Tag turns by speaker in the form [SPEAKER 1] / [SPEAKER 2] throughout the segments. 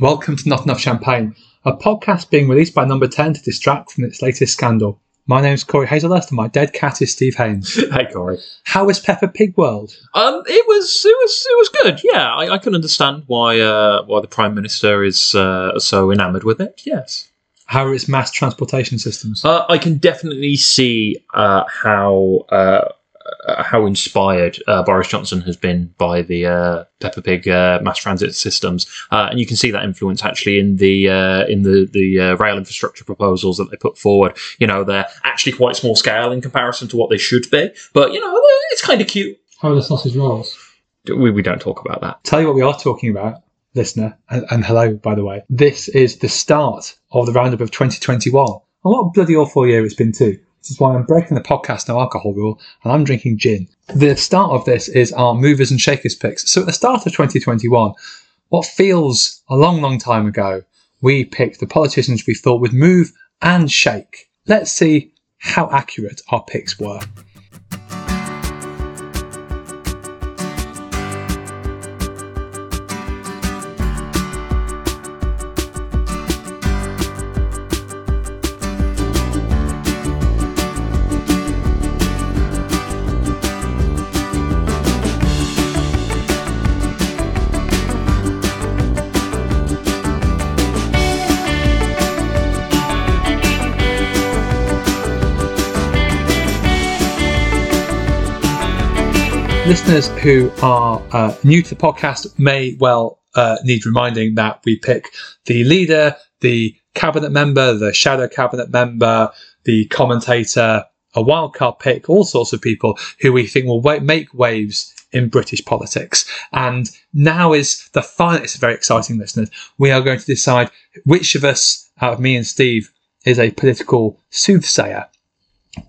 [SPEAKER 1] Welcome to Not Enough Champagne, a podcast being released by Number 10 to distract from its latest scandal. My name's Corey Hazelhurst and my dead cat is Steve Haynes.
[SPEAKER 2] Hey, Corey.
[SPEAKER 1] How is Peppa Pig World?
[SPEAKER 2] Um, it was it was it was good. Yeah, I, I can understand why uh, why the prime minister is uh, so enamoured with it. Yes,
[SPEAKER 1] How are its mass transportation systems?
[SPEAKER 2] uh, I can definitely see uh, how uh, how inspired uh, Boris Johnson has been by the uh, Peppa Pig uh, mass transit systems, uh, and you can see that influence actually in the uh, in the the uh, rail infrastructure proposals that they put forward. You know, they're actually quite small scale in comparison to what they should be, but you know, it's kind of cute.
[SPEAKER 1] How are the sausage rolls?
[SPEAKER 2] We, we don't talk about that.
[SPEAKER 1] Tell you what we are talking about, listener, and, and hello, by the way. This is the start of the roundup of 2021. And what a bloody awful year it's been too. This is why I'm breaking the podcast no alcohol rule and I'm drinking gin. The start of this is our movers and shakers picks. So at the start of 2021, what feels a long, long time ago, we picked the politicians we thought would move and shake. Let's see how accurate our picks were. Listeners who are uh, new to the podcast may well uh, need reminding that we pick the leader, the cabinet member, the shadow cabinet member, the commentator, a wildcard pick, all sorts of people who we think will wa- make waves in British politics. And now is the final, it's very exciting, listeners. We are going to decide which of us, out of me and Steve, is a political soothsayer.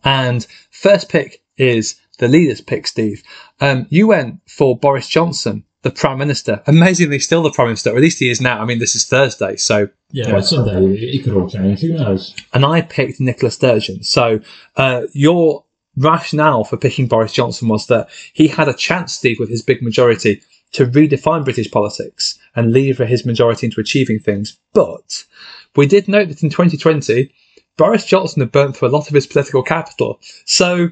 [SPEAKER 1] And first pick is the leader's pick, Steve. Um, you went for Boris Johnson, the Prime Minister. Amazingly, still the Prime Minister, or at least he is now. I mean, this is Thursday, so.
[SPEAKER 3] Yeah, by Sunday it could all change. Who knows?
[SPEAKER 1] And I picked Nicola Sturgeon. So uh, your rationale for picking Boris Johnson was that he had a chance, Steve, with his big majority, to redefine British politics and lever his majority into achieving things. But we did note that in 2020, Boris Johnson had burnt through a lot of his political capital. So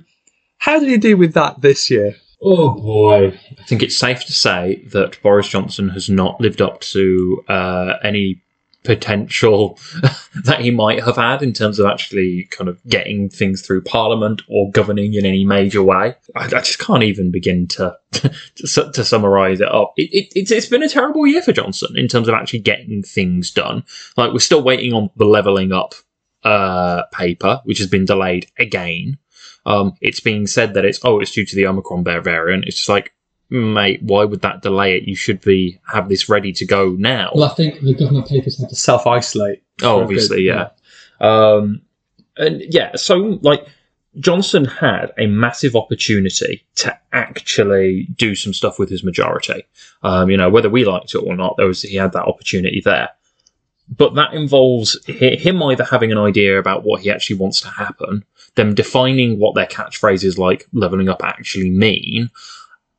[SPEAKER 1] how did he do with that this year?
[SPEAKER 3] Oh boy.
[SPEAKER 2] I think it's safe to say that Boris Johnson has not lived up to uh, any potential that he might have had in terms of actually kind of getting things through Parliament or governing in any major way. I, I just can't even begin to to, to summarise it up. It, it, it's, it's been a terrible year for Johnson in terms of actually getting things done. Like we're still waiting on the levelling up uh, paper, which has been delayed again. Um, it's being said that it's oh, it's due to the Omicron variant. It's just like, mate, why would that delay it? You should be have this ready to go now.
[SPEAKER 3] Well, I think the government papers had to.
[SPEAKER 1] Self isolate.
[SPEAKER 2] Oh, obviously, yeah. Um, and yeah, so like Johnson had a massive opportunity to actually do some stuff with his majority. Um, you know, whether we liked it or not, there was he had that opportunity there. But that involves him either having an idea about what he actually wants to happen, them defining what their catchphrases like leveling up actually mean,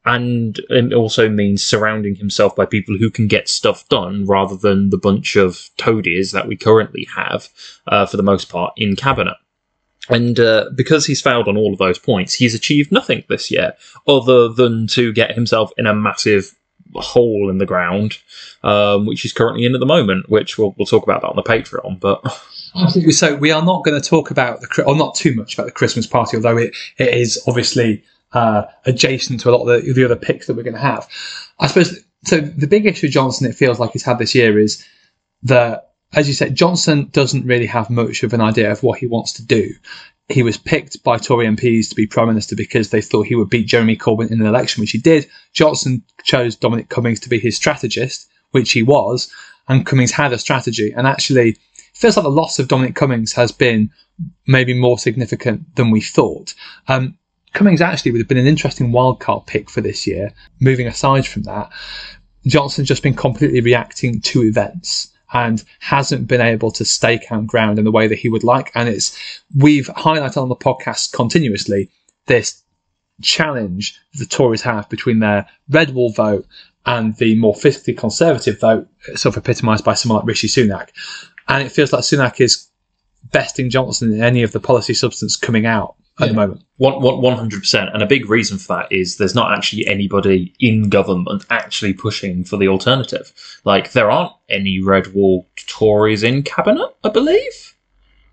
[SPEAKER 2] and it also means surrounding himself by people who can get stuff done rather than the bunch of toadies that we currently have, uh, for the most part, in cabinet. And uh, because he's failed on all of those points, he's achieved nothing this year other than to get himself in a massive hole in the ground, um, which he's currently in at the moment. Which we'll, we'll talk about that on the Patreon. But
[SPEAKER 3] Absolutely.
[SPEAKER 1] So we are not going to talk about the, or not too much about the Christmas party, although it, it is obviously uh, adjacent to a lot of the, the other picks that we're going to have. I suppose, so the big issue Johnson, it feels like he's had this year is that, as you said, Johnson doesn't really have much of an idea of what he wants to do. He was picked by Tory MPs to be Prime Minister because they thought he would beat Jeremy Corbyn in an election, which he did. Johnson chose Dominic Cummings to be his strategist, which he was, and Cummings had a strategy. And actually, it feels like the loss of Dominic Cummings has been maybe more significant than we thought. Um, Cummings actually would have been an interesting wildcard pick for this year. Moving aside from that, Johnson's just been completely reacting to events and hasn't been able to stake out ground in the way that he would like. And it's we've highlighted on the podcast continuously this challenge the Tories have between their red wall vote and the more fiscally conservative vote, sort of epitomised by someone like Rishi Sunak. And it feels like Sunak is besting Johnson in any of the policy substance coming out at the moment.
[SPEAKER 2] One, one, 100%. And a big reason for that is there's not actually anybody in government actually pushing for the alternative. Like, there aren't any red wall Tories in cabinet, I believe,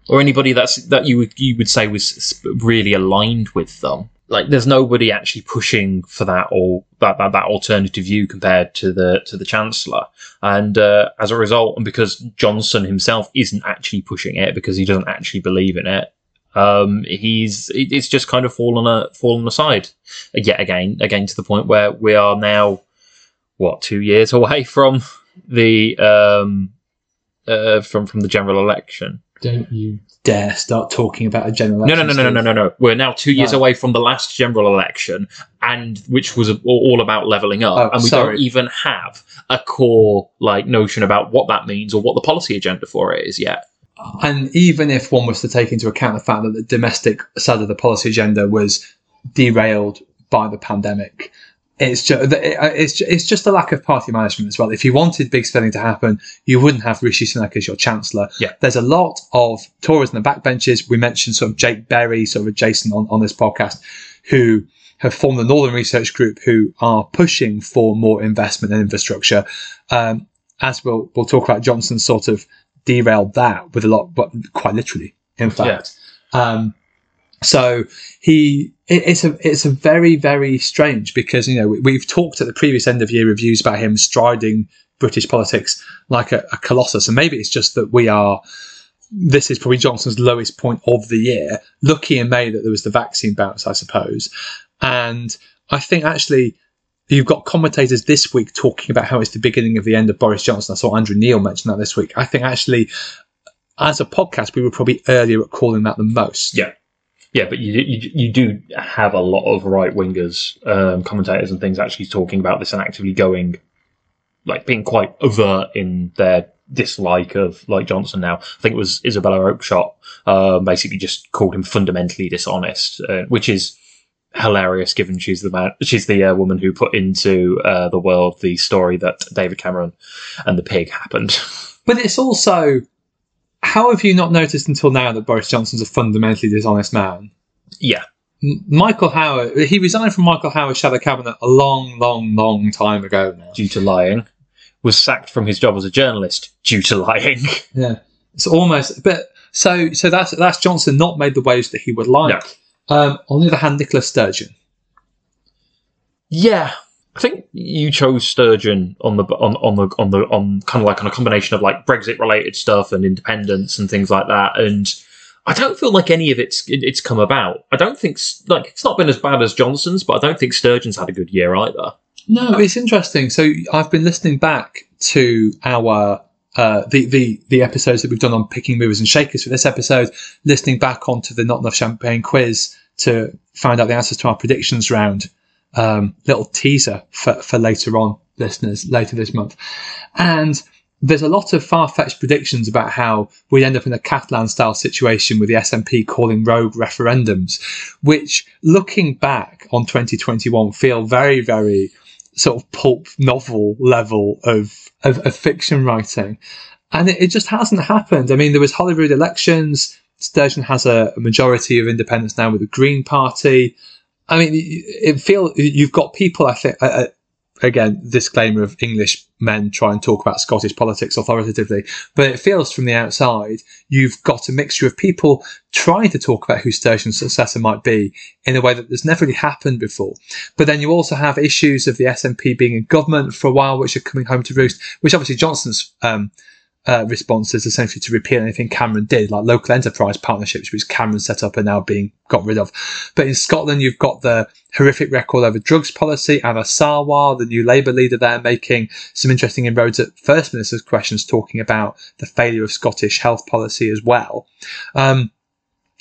[SPEAKER 2] or anybody that's that you would you would say was really aligned with them. Like, there's nobody actually pushing for that or that, that, that alternative view compared to the to the chancellor. And uh, as a result, and because Johnson himself isn't actually pushing it because he doesn't actually believe in it, um, he's it's just kind of fallen a fallen aside yet again, again to the point where we are now what two years away from the um, uh, from from the general election.
[SPEAKER 3] Don't you?
[SPEAKER 1] Dare start talking about a general
[SPEAKER 2] No, no,
[SPEAKER 1] election.
[SPEAKER 2] no, no, no, no, no, no. We're now two years
[SPEAKER 1] No.
[SPEAKER 2] away from the last general election, and which was all all about leveling up,
[SPEAKER 1] Oh,
[SPEAKER 2] and we
[SPEAKER 1] sorry.
[SPEAKER 2] don't even have a core like notion about what that means or what the policy agenda for it is yet.
[SPEAKER 1] And even if one was to take into account the fact that the domestic side of the policy agenda was derailed by the pandemic, it's just it's it's just a lack of party management as well. If you wanted big spending to happen, you wouldn't have Rishi Sunak as your chancellor.
[SPEAKER 2] Yeah.
[SPEAKER 1] there's a lot of Tories in the backbenches. We mentioned sort of Jake Berry, sort of adjacent on, on this podcast, who have formed the Northern Research Group, who are pushing for more investment in infrastructure. Um, as we'll we'll talk about, Johnson sort of derailed that with a lot, but quite literally, in fact. Um, so he, it, it's a, it's a very, very strange because you know we, we've talked at the previous end of year reviews about him striding British politics like a, a colossus, and maybe it's just that we are. This is probably Johnson's lowest point of the year. Lucky in May that there was the vaccine bounce, I suppose, and I think actually you've got commentators this week talking about how it's the beginning of the end of Boris Johnson. I saw Andrew Neil mention that this week. I think actually, as a podcast, we were probably earlier at calling that the most.
[SPEAKER 2] Yeah. Yeah, but you, you you do have a lot of right wingers, um, commentators, and things actually talking about this and actively going, like being quite overt in their dislike of like Johnson. Now, I think it was Isabella Oakeshott, uh, basically just called him fundamentally dishonest, uh, which is hilarious given she's the man, she's the uh, woman who put into uh, the world the story that David Cameron and the pig happened.
[SPEAKER 1] But it's also, how have you not noticed until now that Boris Johnson's a fundamentally dishonest man?
[SPEAKER 2] yeah,
[SPEAKER 1] M- Michael Howard, he resigned from Michael Howard's shadow cabinet a long, long, long time ago now.
[SPEAKER 2] due to lying, was sacked from his job as a journalist due to lying.
[SPEAKER 1] Yeah, it's almost. But so, so that's that's Johnson not made the waves that he would like. Um, on the other hand, Nicola Sturgeon.
[SPEAKER 2] Yeah, I think you chose Sturgeon on the on on the on the on kind of like on a combination of like Brexit related stuff and independence and things like that. And I don't feel like any of it's it's come about. I don't think like it's not been as bad as Johnson's, but I don't think Sturgeon's had a good year either.
[SPEAKER 1] No, it's interesting. So I've been listening back to our uh, the the the episodes that we've done on picking movers and shakers for this episode, listening back onto the Not Enough Champagne quiz to find out the answers to our predictions round. Um, little teaser for, for later on, listeners, later this month. And there's a lot of far fetched predictions about how we'd end up in a Catalan style situation with the SNP calling rogue referendums, which looking back on 2021 feel very, very sort of pulp novel level of, of, of fiction writing. And it, it just hasn't happened. I mean, there was Holyrood elections. Sturgeon has a, majority of independents now with the Green Party. I mean, it feel you've got people. I think uh, again, disclaimer of English men try and talk about Scottish politics authoritatively, but it feels from the outside you've got a mixture of people trying to talk about who Sturgeon's successor might be in a way that has never really happened before. But then you also have issues of the SNP being in government for a while, which are coming home to roost. Which obviously Johnson's um, uh, response is essentially to repeal anything Cameron did, like local enterprise partnerships, which Cameron set up are now being got rid of. But in Scotland, you've got the horrific record over drugs policy. Anas Sarwar, the new Labour leader there, making some interesting inroads at First Minister's questions, talking about the failure of Scottish health policy as well. Um,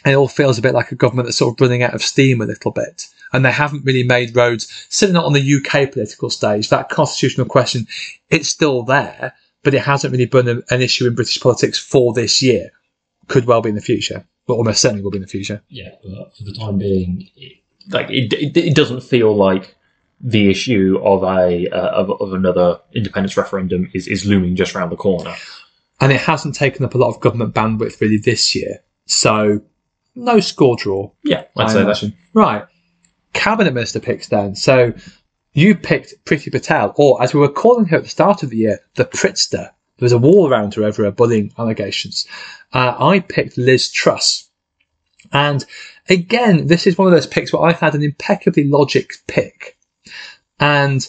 [SPEAKER 1] it all feels a bit like a government that's sort of running out of steam a little bit. And they haven't really made roads, certainly not on the UK political stage. That constitutional question, it's still there, but it hasn't really been a, an issue in British politics for this year. Could well be in the future, but almost certainly will be in the future.
[SPEAKER 3] Yeah, but for the time being, it,
[SPEAKER 2] like it, it, it doesn't feel like the issue of a uh, of, of another independence referendum is, is looming just around the corner.
[SPEAKER 1] and it hasn't taken up a lot of government bandwidth really this year. So no score draw.
[SPEAKER 2] Yeah, I'd
[SPEAKER 1] I
[SPEAKER 2] say that.
[SPEAKER 1] imagine. Right. Cabinet minister picks then. So you picked Priti Patel, or as we were calling her at the start of the year, the Pritster. There was a wall around her over her bullying allegations. Uh, I picked Liz Truss. And again, this is one of those picks where I had an impeccably logic pick. And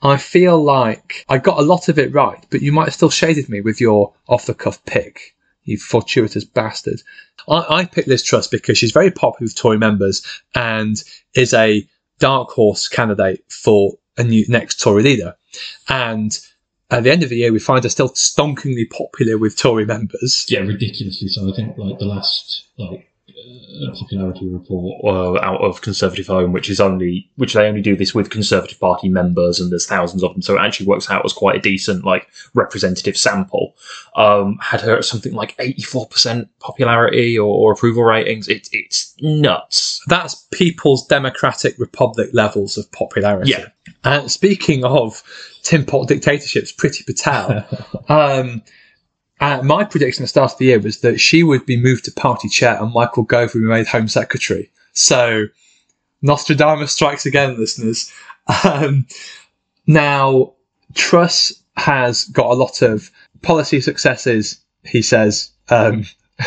[SPEAKER 1] I feel like I got a lot of it right, but you might have still shaded me with your off the cuff pick, you fortuitous bastard. I, I picked Liz Truss because she's very popular with Tory members and is a dark horse candidate for a new next Tory leader. And at the end of the year, we find her still stonkingly popular with Tory members.
[SPEAKER 3] Yeah, ridiculously so. I think like the last like uh, popularity report.
[SPEAKER 2] uh, out of Conservative Home, which is only which they only do this with Conservative Party members, and there's thousands of them, so it actually works out as quite a decent like representative sample. Um, had her at something like 84% popularity or, or approval ratings. It's it's nuts.
[SPEAKER 1] That's People's Democratic Republic levels of popularity.
[SPEAKER 2] Yeah.
[SPEAKER 1] And speaking of Tin Pot dictatorships, Priti Patel, um, uh, my prediction at the start of the year was that she would be moved to party chair and Michael Gove would be made Home Secretary. So Nostradamus strikes again, listeners. Um, now, Truss has got a lot of policy successes, he says. Um,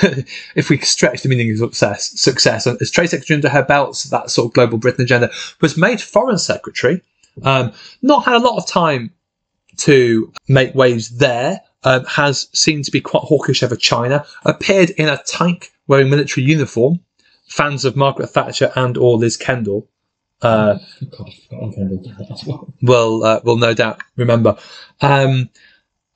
[SPEAKER 1] if we stretch the meaning of success, success as trade secretary under her belts, that sort of global Britain agenda was made foreign secretary. Um, not had a lot of time to make waves there. Um, has seemed to be quite hawkish over China. Appeared in a tank wearing military uniform. Fans of Margaret Thatcher and or Liz Kendall uh, will uh, will no doubt remember. Um,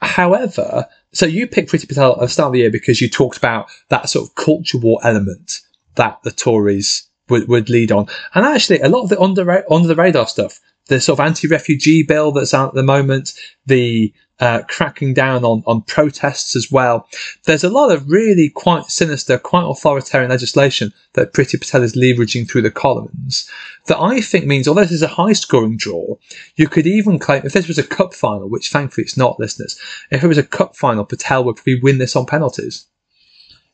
[SPEAKER 1] however, so you picked Priti Patel at the start of the year because you talked about that sort of culture war element that the Tories would, would lead on, and actually a lot of the under under the radar stuff, the sort of anti-refugee bill that's out at the moment, the uh, cracking down on, on protests as well. There's a lot of really quite sinister, quite authoritarian legislation that Priti Patel is leveraging through the Commons that I think means, although this is a high scoring draw, you could even claim if this was a cup final, which thankfully it's not, listeners, if it was a cup final, Patel would probably win this on penalties.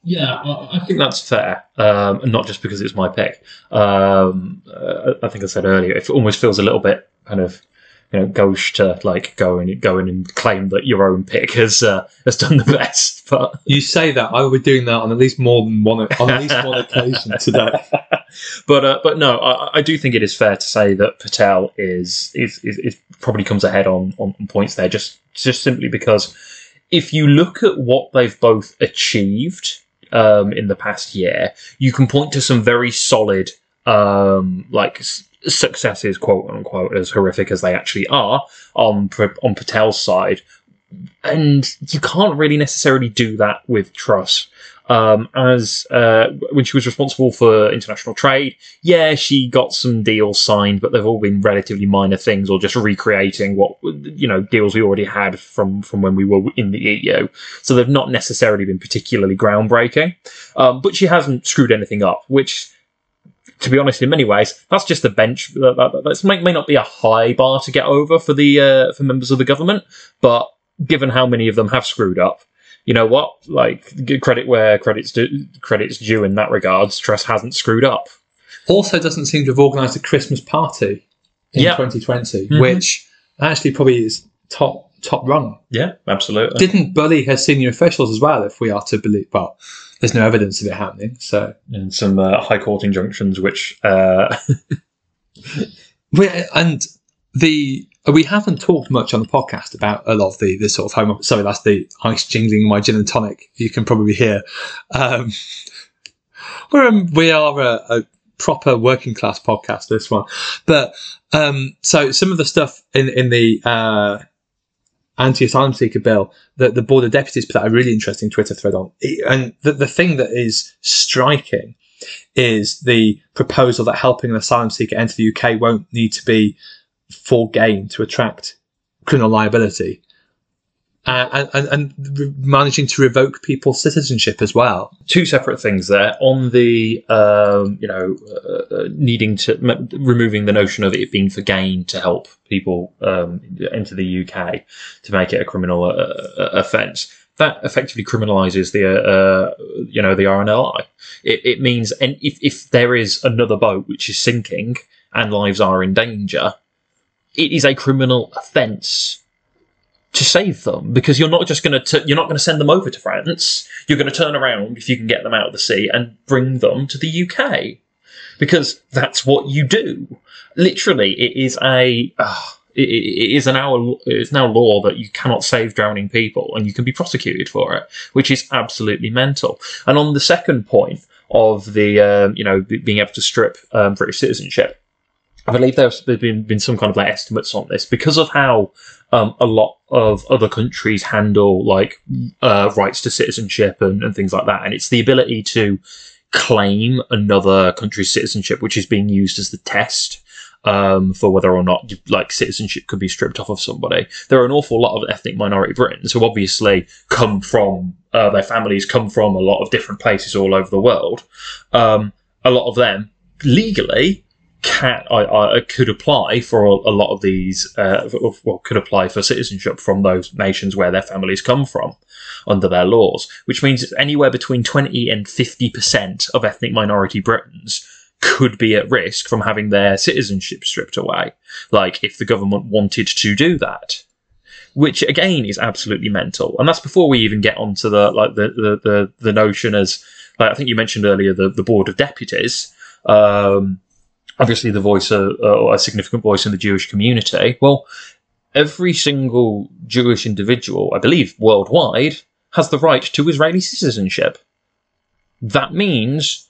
[SPEAKER 3] Yeah, I,
[SPEAKER 2] I think that's fair, um, and not just because it's my pick. Um, uh, I think I said earlier, it almost feels a little bit kind of you know gauche to like go and go in and claim that your own pick has uh, has done the best, but
[SPEAKER 1] You say that I will be doing that on at least more than one on at least one occasion today.
[SPEAKER 2] but uh, but no, I, I do think it is fair to say that Patel is is, is, is probably comes ahead on, on on points there, just just simply because if you look at what they've both achieved um, in the past year, you can point to some very solid um, like s- successes, quote unquote, as horrific as they actually are on on Patel's side, and you can't really necessarily do that with Truss. Um, as uh, when she was responsible for international trade, yeah, she got some deals signed, but they've all been relatively minor things, or just recreating what you know deals we already had from from when we were in the EU. So they've not necessarily been particularly groundbreaking. Um, but she hasn't screwed anything up, which to be honest, in many ways, that's just a bench. That, that, may, may not be a high bar to get over for the uh, for members of the government, but given how many of them have screwed up, you know what? Like credit where credit's due, credit's due in that regards. Truss hasn't screwed up.
[SPEAKER 1] Also, doesn't seem to have organised a Christmas party in
[SPEAKER 2] Yeah.
[SPEAKER 1] 2020,
[SPEAKER 2] Mhm.
[SPEAKER 1] which actually probably is top top rung.
[SPEAKER 2] Yeah, absolutely.
[SPEAKER 1] Didn't bully her senior officials as well, if we are to believe. Well, there's no evidence of it happening, so
[SPEAKER 2] and some uh, high court injunctions, which uh,
[SPEAKER 1] and the we haven't talked much on the podcast about a lot of the the sort of home. Sorry, that's the ice jingling my gin and tonic. You can probably hear. Um, we're um, we are a, a proper working class podcast. This one, but um, so some of the stuff in in the uh, anti asylum seeker bill that the board of deputies put out a really interesting Twitter thread on, and the the thing that is striking is the proposal that helping an asylum seeker enter the UK won't need to be for gain to attract criminal liability. uh, and, and, and managing to revoke people's citizenship as well.
[SPEAKER 2] two separate things there on the um, you know uh, uh, needing to m- removing the notion of it being for gain to help people um, enter the UK to make it a criminal uh, uh, offence. That effectively criminalises the uh, you know the RNLI. It, it means and if if there is another boat which is sinking and lives are in danger, it is a criminal offence to save them because you're not just going to you're not going to send them over to France. You're going to turn around if you can get them out of the sea and bring them to the UK because that's what you do. Literally, it is a uh, it, it is an hour it's now law that you cannot save drowning people and you can be prosecuted for it, which is absolutely mental. And on the second point of the um, you know being able to strip um, British citizenship. I believe there's been, been some kind of like estimates on this because of how um, a lot of other countries handle like uh, rights to citizenship and, and things like that. And it's the ability to claim another country's citizenship, which is being used as the test um, for whether or not like citizenship could be stripped off of somebody. There are an awful lot of ethnic minority Britons who obviously come from uh, their families come from a lot of different places all over the world. Um, a lot of them legally I, I could apply for a, a lot of these uh, well could apply for citizenship from those nations where their families come from under their laws which means it's anywhere between 20 and 50% of ethnic minority Britons could be at risk from having their citizenship stripped away like if the government wanted to do that. Which again is absolutely mental. And that's before we even get onto the like the the the, the notion as like I think you mentioned earlier the, the board of deputies um, obviously the voice, uh, uh, a significant voice in the Jewish community. Well, every single Jewish individual, I believe, worldwide, has the right to Israeli citizenship. That means,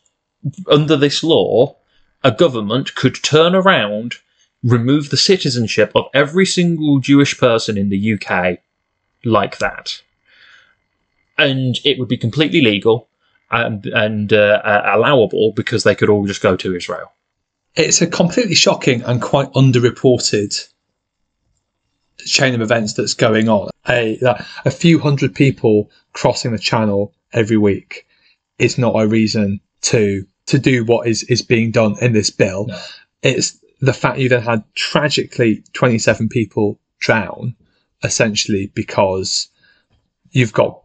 [SPEAKER 2] under this law, a government could turn around, remove the citizenship of every single Jewish person in the UK like that. And it would be completely legal and, and uh, allowable because they could all just go to Israel
[SPEAKER 1] it's a completely shocking and quite underreported chain of events that's going on. A, a few hundred people crossing the channel every week is not a reason to to do what is, is being done in this bill.
[SPEAKER 3] No.
[SPEAKER 1] It's the fact you then had tragically 27 people drown, essentially because you've got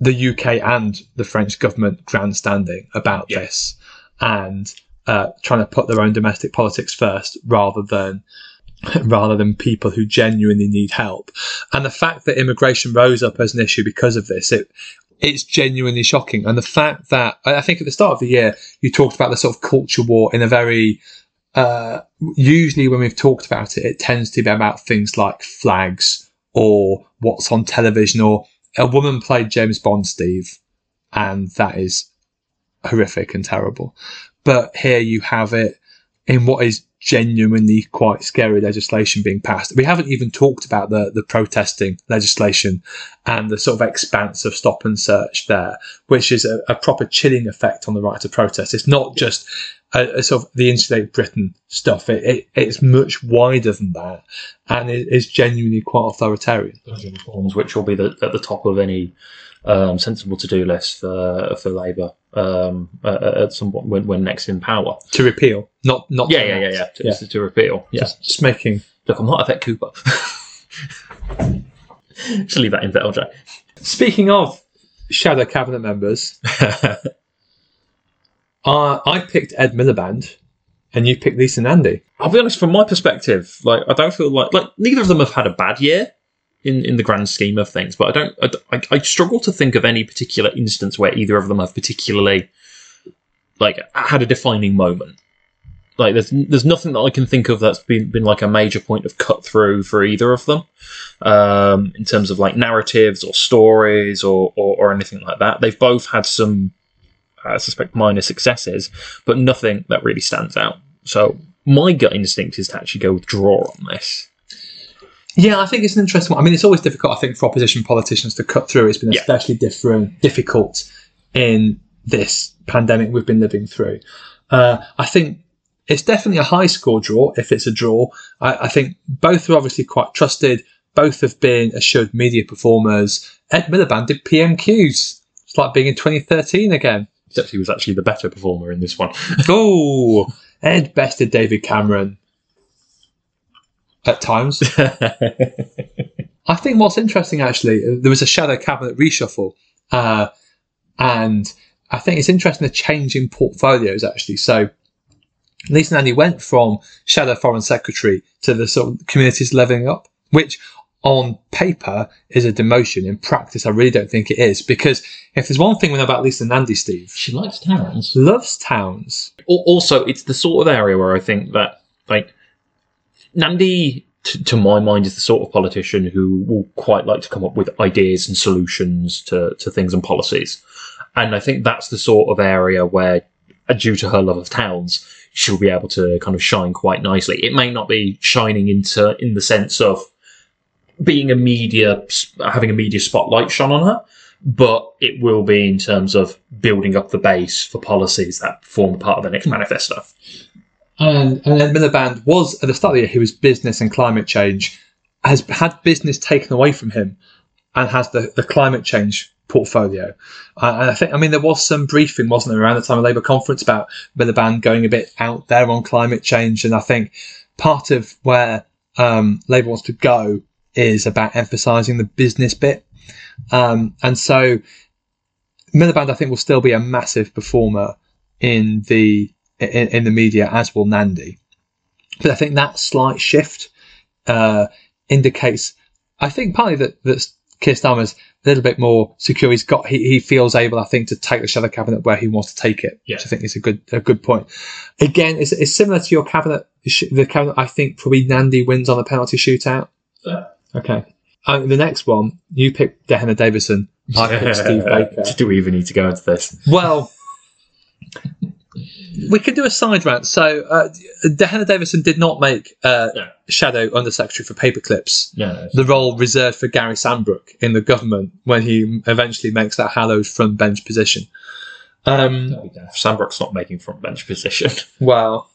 [SPEAKER 1] the UK and the French government grandstanding about
[SPEAKER 2] Yeah.
[SPEAKER 1] this and uh, trying to put their own domestic politics first rather than rather than people who genuinely need help. And the fact that immigration rose up as an issue because of this, it it's genuinely shocking. And the fact that I think at the start of the year you talked about the sort of culture war in a very uh, usually when we've talked about it, it tends to be about things like flags or what's on television or a woman played James Bond, Steve, and that is horrific and terrible. But here you have it in what is genuinely quite scary legislation being passed. We haven't even talked about the, the protesting legislation and the sort of expanse of stop and search there, which is a, a proper chilling effect on the right to protest. It's not just a, a sort of the insulate Britain stuff. It, it, it's much wider than that and it is genuinely quite authoritarian.
[SPEAKER 3] Reforms.
[SPEAKER 2] which will be the, at the top of any um, sensible to-do list for for Labour um, uh, at some point when, when next in power.
[SPEAKER 1] To repeal, not not
[SPEAKER 2] Yeah,
[SPEAKER 1] to
[SPEAKER 2] yeah, yeah,
[SPEAKER 1] enact.
[SPEAKER 2] yeah. To, to repeal. Yeah.
[SPEAKER 1] Just, just making
[SPEAKER 2] Look, I'm not Yvette Cooper. Just leave that in there, LJ.
[SPEAKER 1] Speaking of shadow cabinet members, uh, I picked Ed Miliband, and you picked Lisa Nandy.
[SPEAKER 2] I'll be honest, from my perspective, like I don't feel like like neither of them have had a bad year in, in the grand scheme of things, but I don't. I, I struggle to think of any particular instance where either of them have particularly like had a defining moment. Like there's there's nothing that I can think of that's been been like a major point of cut through for either of them, um, in terms of like narratives or stories or, or or anything like that. They've both had some, I suspect, minor successes, but nothing that really stands out. So my gut instinct is to actually go with draw on this.
[SPEAKER 1] Yeah, I think it's an interesting one. I mean, it's always difficult, I think, for opposition politicians to cut through. It's been
[SPEAKER 2] Yeah.
[SPEAKER 1] especially different, difficult in this pandemic we've been living through. Uh, I think it's definitely a high score draw if it's a draw. I, I think both are obviously quite trusted. Both have been assured media performers. Ed Miliband did PMQs. It's like being in 2013 again.
[SPEAKER 2] Except he was actually the better performer in this one.
[SPEAKER 1] Oh, Ed bested David Cameron at times. I think what's interesting actually, there was a shadow cabinet reshuffle, uh, and I think it's interesting the change in portfolios actually. So Lisa Nandy went from shadow foreign secretary to the sort of communities levelling up, which on paper is a demotion. In practice, I really don't think it is because if there's one thing we know about Lisa Nandy, Steve,
[SPEAKER 3] She likes towns.
[SPEAKER 1] loves towns.
[SPEAKER 2] Also, it's the sort of area where I think that, like, Nandy, t- to my mind, is the sort of politician who will quite like to come up with ideas and solutions to, to things and policies. And I think that's the sort of area where, due to her love of towns, she'll be able to kind of shine quite nicely. It may not be shining into, in the sense of being a media, having a media spotlight shone on her, but it will be in terms of building up the base for policies that form part of the next hmm. manifesto.
[SPEAKER 1] And, and Ed Miliband was at the start of the year, he was business and climate change, has had business taken away from him and has the, the climate change portfolio. Uh, and I think, I mean, there was some briefing, wasn't there, around the time of Labour conference about Miliband going a bit out there on climate change. And I think part of where um, Labour wants to go is about emphasising the business bit. Um, and so Miliband, I think, will still be a massive performer in the in, in the media, as will Nandy. But I think that slight shift uh, indicates, I think, partly that that Keir Starmer's a little bit more secure. He's got he, he feels able, I think, to take the shadow cabinet where he wants to take it.
[SPEAKER 3] Yeah.
[SPEAKER 1] Which I think is a good a good point. Again, it's, it's similar to your cabinet. The cabinet, I think, probably Nandy wins on the penalty shootout.
[SPEAKER 3] Fair.
[SPEAKER 1] Okay. Uh, the next one, you pick Dehenna Davison. I picked Steve Baker.
[SPEAKER 2] Do we even need to go into this?
[SPEAKER 1] Well, we could do a side rant. So, uh, Dehenna Davison did not make uh,
[SPEAKER 2] No.
[SPEAKER 1] Shadow Undersecretary for Paperclips,
[SPEAKER 3] Yeah.
[SPEAKER 1] the role reserved for Gary Sambrook in the government when he eventually makes that hallowed front bench position. Um.
[SPEAKER 2] Sambrook's not making front bench position.
[SPEAKER 1] well,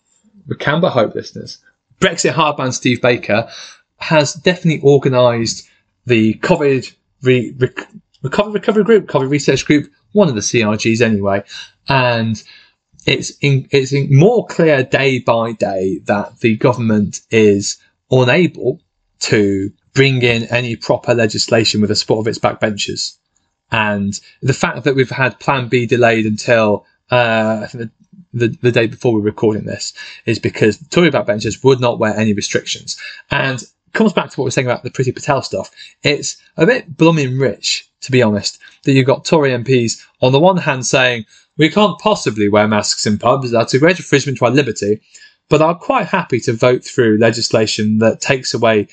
[SPEAKER 1] we can but hope, listeners. Brexit hardman Steve Baker has definitely organised the COVID re- rec- recovery recovery group, COVID research group, one of the CRGs anyway, and it's in, it's in more clear day by day that the government is unable to bring in any proper legislation with the support of its backbenchers. And the fact that we've had Plan B delayed until uh, the, the, the day before we're recording this is because Tory backbenchers would not wear any restrictions. And comes back to what we're saying about the Priti Patel stuff. It's a bit blooming rich, to be honest, that you've got Tory MPs on the one hand saying, we can't possibly wear masks in pubs, that's a great infringement to our liberty, but are quite happy to vote through legislation that takes away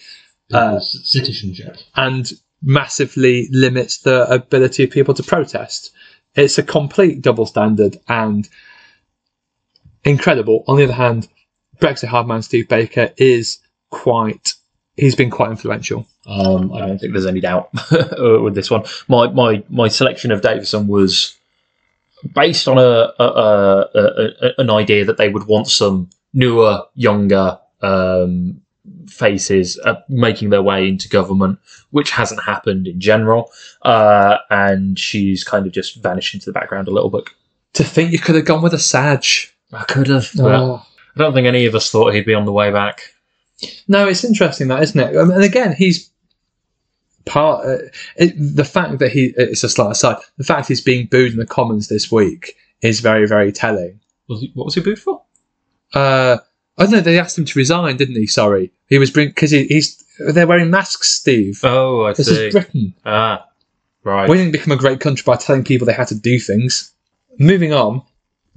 [SPEAKER 1] Uh,
[SPEAKER 3] citizenship.
[SPEAKER 1] and massively limits the ability of people to protest. It's a complete double standard and incredible. On the other hand, Brexit hardman Steve Baker is quite, he's been quite influential.
[SPEAKER 3] Um, I
[SPEAKER 2] don't think there's any doubt uh, with this one. My my my selection of Davison was based on a, a, a, a, an idea that they would want some newer, younger um, faces uh, making their way into government, which hasn't happened in general. Uh, and she's kind of just vanished into the background a little bit.
[SPEAKER 1] To think you could have gone with a Saj.
[SPEAKER 2] I could have.
[SPEAKER 1] Oh.
[SPEAKER 2] I don't think any of us thought he'd be on the way back.
[SPEAKER 1] No, it's interesting that, isn't it? Um, and again, he's part. Uh, it, the fact that he it's a slight aside. The fact he's being booed in the Commons this week is very, very telling.
[SPEAKER 2] Was he, what was he booed for?
[SPEAKER 1] Uh, oh no, they asked him to resign, didn't he? Sorry, he was bring because he, he's they're wearing masks, Steve.
[SPEAKER 2] Oh, I
[SPEAKER 1] this
[SPEAKER 2] see.
[SPEAKER 1] is Britain.
[SPEAKER 2] ah, right.
[SPEAKER 1] We didn't become a great country by telling people they had to do things. Moving on,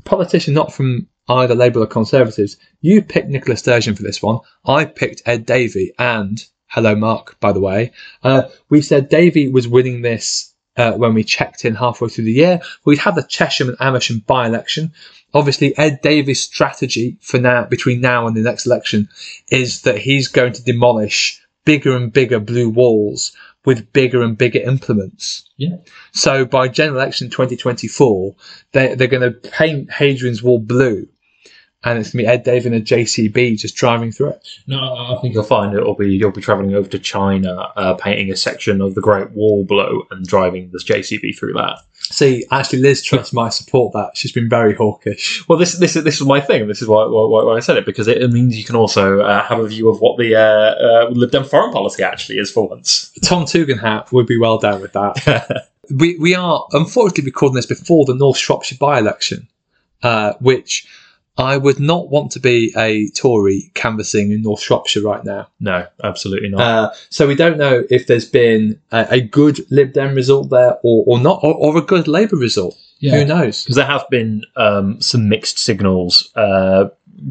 [SPEAKER 1] politician not from either Labour or Conservatives. You picked Nicola Sturgeon for this one. I picked Ed Davey and hello Mark, by the way. Uh, we said Davey was winning this uh, when we checked in halfway through the year. We'd had the Chesham and Amersham by-election. Obviously, Ed Davey's strategy for now, between now and the next election, is that he's going to demolish bigger and bigger blue walls with bigger and bigger implements.
[SPEAKER 3] Yeah.
[SPEAKER 1] So by general election 2024, they, they're going to paint Hadrian's Wall blue and it's going to be Ed Davey and a JCB just driving through it.
[SPEAKER 3] No, I I think
[SPEAKER 2] You'll find it'll be you'll be travelling over to China, uh, painting a section of the Great Wall below, and driving this JCB through that.
[SPEAKER 1] See, actually, Liz Truss might support that. She's been very hawkish.
[SPEAKER 2] Well, this this is this is my thing. This is why why, why I said it because it means you can also uh, have a view of what the uh, uh, Lib Dem foreign policy actually is for once.
[SPEAKER 1] Tom Tugendhat would be well down with that. we we are unfortunately recording this before the North Shropshire by-election, uh, which I would not want to be a Tory canvassing in North Shropshire right now.
[SPEAKER 2] no, absolutely not.
[SPEAKER 1] Uh, so we don't know if there's been a, a good Lib Dem result there or, or not, or, or a good Labour result.
[SPEAKER 3] yeah.
[SPEAKER 1] Who knows?
[SPEAKER 2] because there have been um, some mixed signals uh,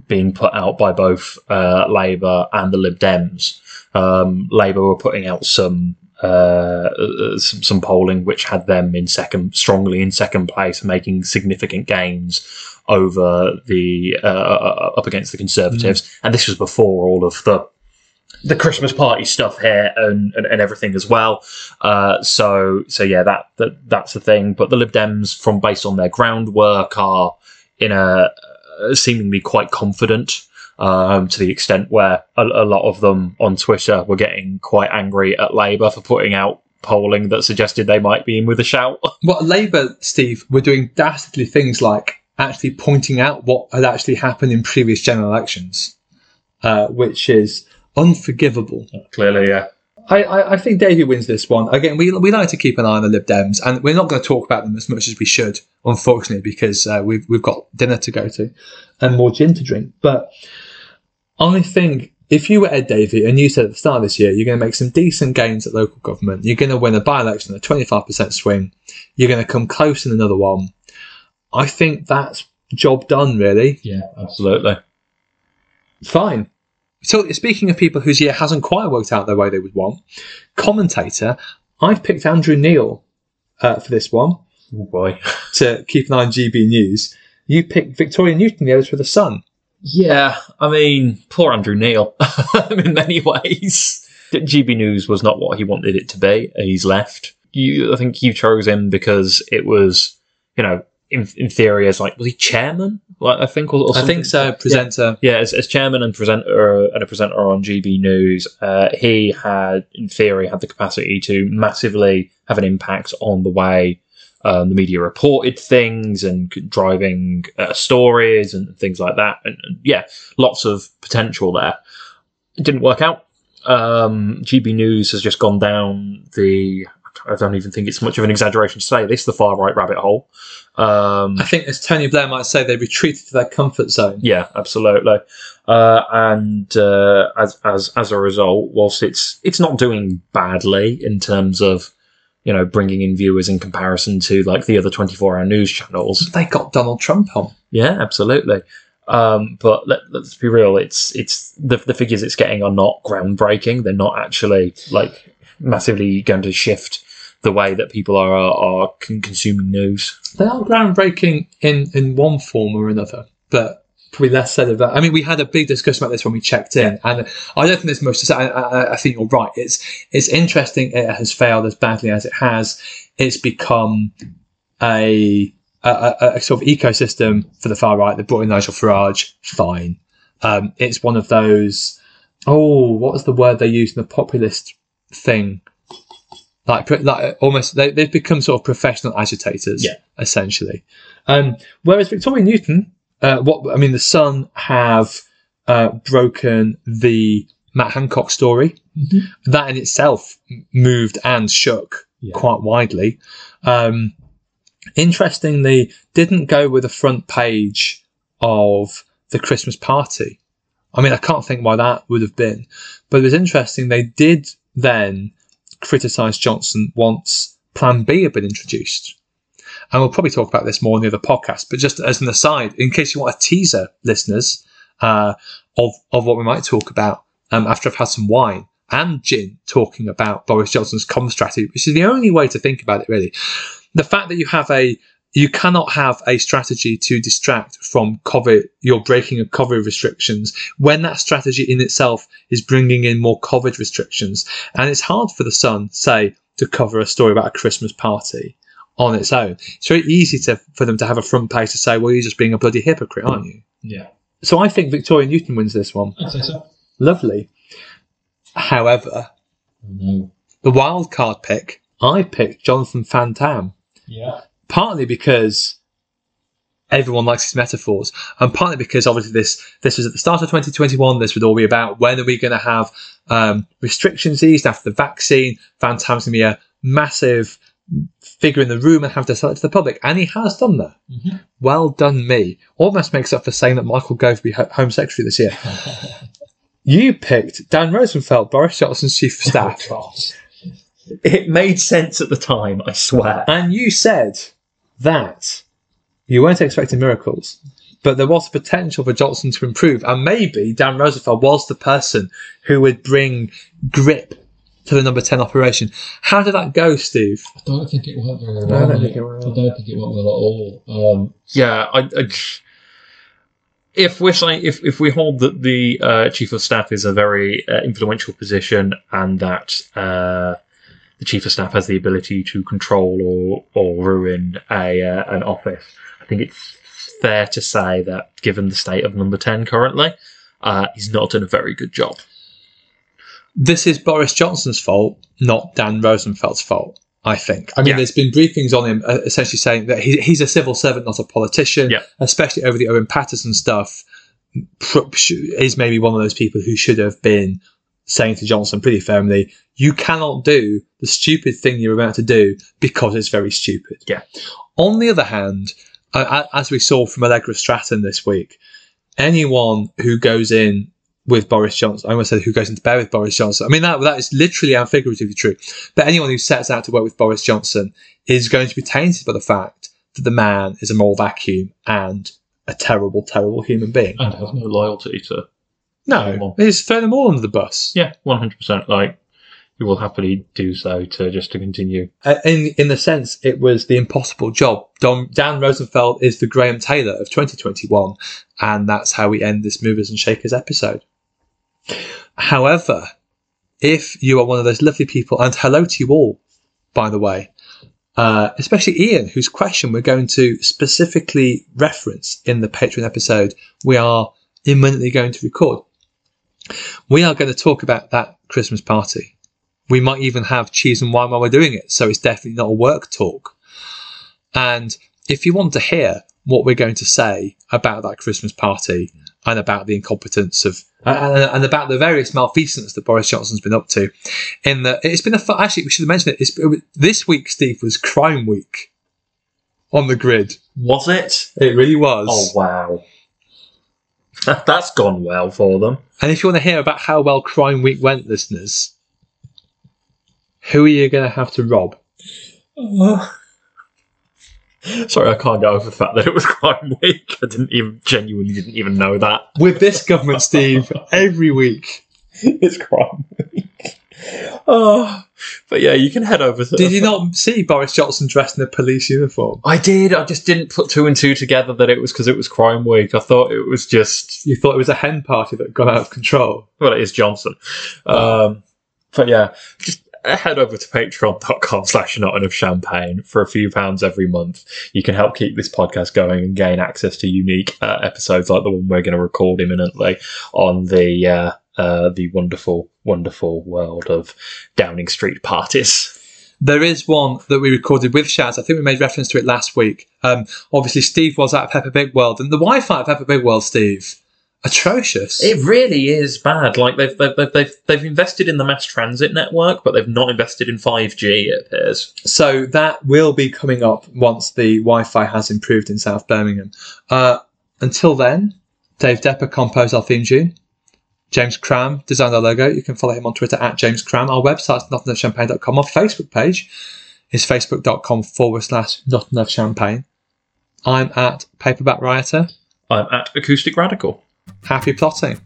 [SPEAKER 2] being put out by both uh, Labour and the Lib Dems. Um, Labour were putting out some, uh, uh, some some polling which had them in second, strongly in second place, making significant gains over the uh, up against the Conservatives, and this was before all of the the Christmas party stuff here and, and, and everything as well. Uh, so so yeah, that, that that's the thing. But the Lib Dems, from based on their groundwork, are in a uh, seemingly quite confident. Um, to the extent where a, a lot of them on Twitter were getting quite angry at Labour for putting out polling that suggested they might be in with a shout.
[SPEAKER 1] Well, Labour, Steve, were doing dastardly things like actually pointing out what had actually happened in previous general elections, uh, which is unforgivable.
[SPEAKER 2] Clearly, yeah.
[SPEAKER 1] I, I, I think Davey wins this one. Again, we, we like to keep an eye on the Lib Dems, and we're not going to talk about them as much as we should, unfortunately, because uh, we've, we've got dinner to go to and more gin to drink. But I think if you were Ed Davey and you said at the start of this year you're going to make some decent gains at local government, you're going to win a by election, a 25% swing, you're going to come close in another one, I think that's job done, really.
[SPEAKER 3] yeah,
[SPEAKER 2] Absolutely.
[SPEAKER 1] Fine. So, speaking of people whose year hasn't quite worked out the way they would want, commentator, I've picked Andrew Neil uh, for this one
[SPEAKER 2] Oh boy.
[SPEAKER 1] to keep an eye on GB News. You picked Victoria Newton, the editor of The Sun.
[SPEAKER 2] Yeah, I mean, poor Andrew Neil in many ways. GB News was not what he wanted it to be. He's left. You, I think you chose him because it was, you know, in, in theory, as like was he chairman? Like I think, or, or
[SPEAKER 1] I think so, presenter.
[SPEAKER 2] Yeah, as, as chairman and presenter and a presenter on GB News, uh, he had, in theory, had the capacity to massively have an impact on the way um, the media reported things and driving uh, stories and things like that. And, and yeah, lots of potential there. It didn't work out. Um, GB News has just gone down the. I don't even think it's much of an exaggeration to say this the far right rabbit hole. Um,
[SPEAKER 1] I think, as Tony Blair might say, they retreated to their comfort zone.
[SPEAKER 2] yeah, absolutely. Uh, and uh, as as as a result, whilst it's it's not doing badly in terms of you know bringing in viewers in comparison to like the other twenty four hour news channels.
[SPEAKER 1] They got Donald Trump on.
[SPEAKER 2] Yeah, absolutely. Um, but let, let's be real. It's it's the the figures it's getting are not groundbreaking. They're not actually like massively going to shift the way that people are are con- consuming news.
[SPEAKER 1] They are groundbreaking in, in one form or another, but probably less said of that. I mean, we had a big discussion about this when we checked in, and I don't think there's much to say. I, I, I think you're right. It's it's interesting. It has failed as badly as it has. It's become a a, a, sort of ecosystem for the far right. They brought in Nigel Farage. Fine. Um, it's one of those. Oh, what was the word they used in the populist thing? Like, like almost they, they've become sort of professional agitators,
[SPEAKER 2] Yeah.
[SPEAKER 1] essentially. Um, whereas Victoria Newton, uh, what I mean, the Sun have uh, broken the Matt Hancock story. That in itself moved and shook
[SPEAKER 3] Yeah.
[SPEAKER 1] quite widely. Um, interestingly, didn't go with the front page of the Christmas party. I mean, I can't think why that would have been, but it was interesting. They did then criticise Johnson once Plan B had been introduced. And we'll probably talk about this more in the other podcast, but just as an aside, in case you want a teaser, listeners, uh, of, of what we might talk about um, after I've had some wine and gin talking about Boris Johnson's com strategy, which is the only way to think about it, really. The fact that you have a you cannot have a strategy to distract from COVID, your breaking of COVID restrictions when that strategy in itself is bringing in more COVID restrictions. And it's hard for the Sun, say, to cover a story about a Christmas party on its own. It's very easy to, for them to have a front page to say, well, you're just being a bloody hypocrite, aren't you?
[SPEAKER 3] Yeah.
[SPEAKER 1] So I think Victoria Newton wins this one.
[SPEAKER 3] I'd say so.
[SPEAKER 1] Lovely. However,
[SPEAKER 3] no.
[SPEAKER 1] the wild card pick, I picked Jonathan Van Tam.
[SPEAKER 3] Yeah.
[SPEAKER 1] partly because everyone likes his metaphors, and partly because obviously this this was at the start of 2021. This would all be about when are we going to have um, restrictions eased after the vaccine. Van Tam's going to be a massive figure in the room and have to sell it to the public, and he has done that.
[SPEAKER 3] Mhm.
[SPEAKER 1] Well done, me. Almost makes up for saying that Michael Gove will be Ho- Home Secretary this year. You picked Dan Rosenfeld, Boris Johnson's chief of staff.
[SPEAKER 2] It made sense at the time, I swear.
[SPEAKER 1] And you said that you weren't expecting miracles, but there was potential for Johnson to improve. And maybe Dan Rosenfeld was the person who would bring grip to the number 10 operation. How did that go, Steve?
[SPEAKER 3] I don't think it went very
[SPEAKER 1] I
[SPEAKER 3] well.
[SPEAKER 1] don't think it went well.
[SPEAKER 3] I don't think it went well at all. Um,
[SPEAKER 2] Yeah, I, I, if we're saying if, if we hold that the uh, chief of staff is a very uh, influential position and that uh, the chief of staff has the ability to control or or ruin a uh, an office, I think it's fair to say that given the state of number ten currently, uh, he's not done a very good job.
[SPEAKER 1] This is Boris Johnson's fault, not Dan Rosenfeld's fault. I think. I mean,
[SPEAKER 2] Yeah.
[SPEAKER 1] there's been briefings on him uh, essentially saying that he, he's a civil servant, not a politician.
[SPEAKER 2] Yeah.
[SPEAKER 1] Especially over the Owen Paterson stuff, is maybe one of those people who should have been saying to Johnson pretty firmly, "You cannot do the stupid thing you're about to do because it's very stupid."
[SPEAKER 2] Yeah.
[SPEAKER 1] On the other hand, uh, as we saw from Allegra Stratton this week, anyone who goes in with Boris Johnson, I almost said who goes into bed with Boris Johnson. I mean that that is literally and figuratively true. But anyone who sets out to work with Boris Johnson is going to be tainted by the fact that the man is a moral vacuum and a terrible, terrible human being.
[SPEAKER 2] And has no loyalty to
[SPEAKER 1] No, he's throwing them all under the bus.
[SPEAKER 2] yeah, one hundred percent. Like he will happily do so to just to continue.
[SPEAKER 1] Uh, in in the sense, it was the impossible job. Don, Dan Rosenfeld is the Graham Taylor of 2021, and that's how we end this Movers and Shakers episode. However, if you are one of those lovely people, and hello to you all, by the way, uh, especially Ian, whose question we're going to specifically reference in the Patreon episode we are imminently going to record. We are going to talk about that Christmas party. We might even have cheese and wine while we're doing it, so it's definitely not a work talk. And if you want to hear what we're going to say about that Christmas party and about the incompetence of and, and about the various malfeasance that Boris Johnson's been up to, in the it's been a fu- actually we should have mentioned it. It's, it this week, Steve, was Crime Week on the grid.
[SPEAKER 2] Was it?
[SPEAKER 1] It really was.
[SPEAKER 2] Oh wow, that's gone well for them.
[SPEAKER 1] And if you want to hear about how well Crime Week went, listeners, who are you going to have to rob?
[SPEAKER 2] Uh, Sorry, I can't get over the fact that it was Crime Week. I didn't even genuinely didn't even know that.
[SPEAKER 1] With this government, Steve, every week.
[SPEAKER 2] it's Crime Week. Oh, but yeah, you can head over to.
[SPEAKER 1] Did you not see Boris Johnson dressed in a police uniform?
[SPEAKER 2] I did. I just didn't put two and two together that it was because it was Crime Week. I thought it was just
[SPEAKER 1] You thought it was a hen party that got out of control.
[SPEAKER 2] well, it is Johnson. Um, but yeah, just head over to patreon.com slash not enough champagne for a few pounds every month. You can help keep this podcast going and gain access to unique uh, episodes like the one we're going to record imminently on the uh, uh, the wonderful, wonderful world of Downing Street parties.
[SPEAKER 1] There is one that we recorded with Shaz. I think we made reference to it last week. Um, obviously, Steve was at Peppa Pig World, and the Wi-Fi at Peppa Pig World, Steve, atrocious.
[SPEAKER 2] It really is bad. Like they've they've they've they've, invested in the mass transit network, but they've not invested in five G. It appears.
[SPEAKER 1] so that will be coming up once the Wi-Fi has improved in South Birmingham. Uh, until then, Dave Depper composed our theme tune. James Cram designed our logo. You can follow him on Twitter at James Cram. Our website is notenoughchampagne.com. Our Facebook page is facebook.com forward slash not enough champagne. I'm at Paperback Rioter.
[SPEAKER 2] I'm at Acoustic Radical.
[SPEAKER 1] Happy plotting.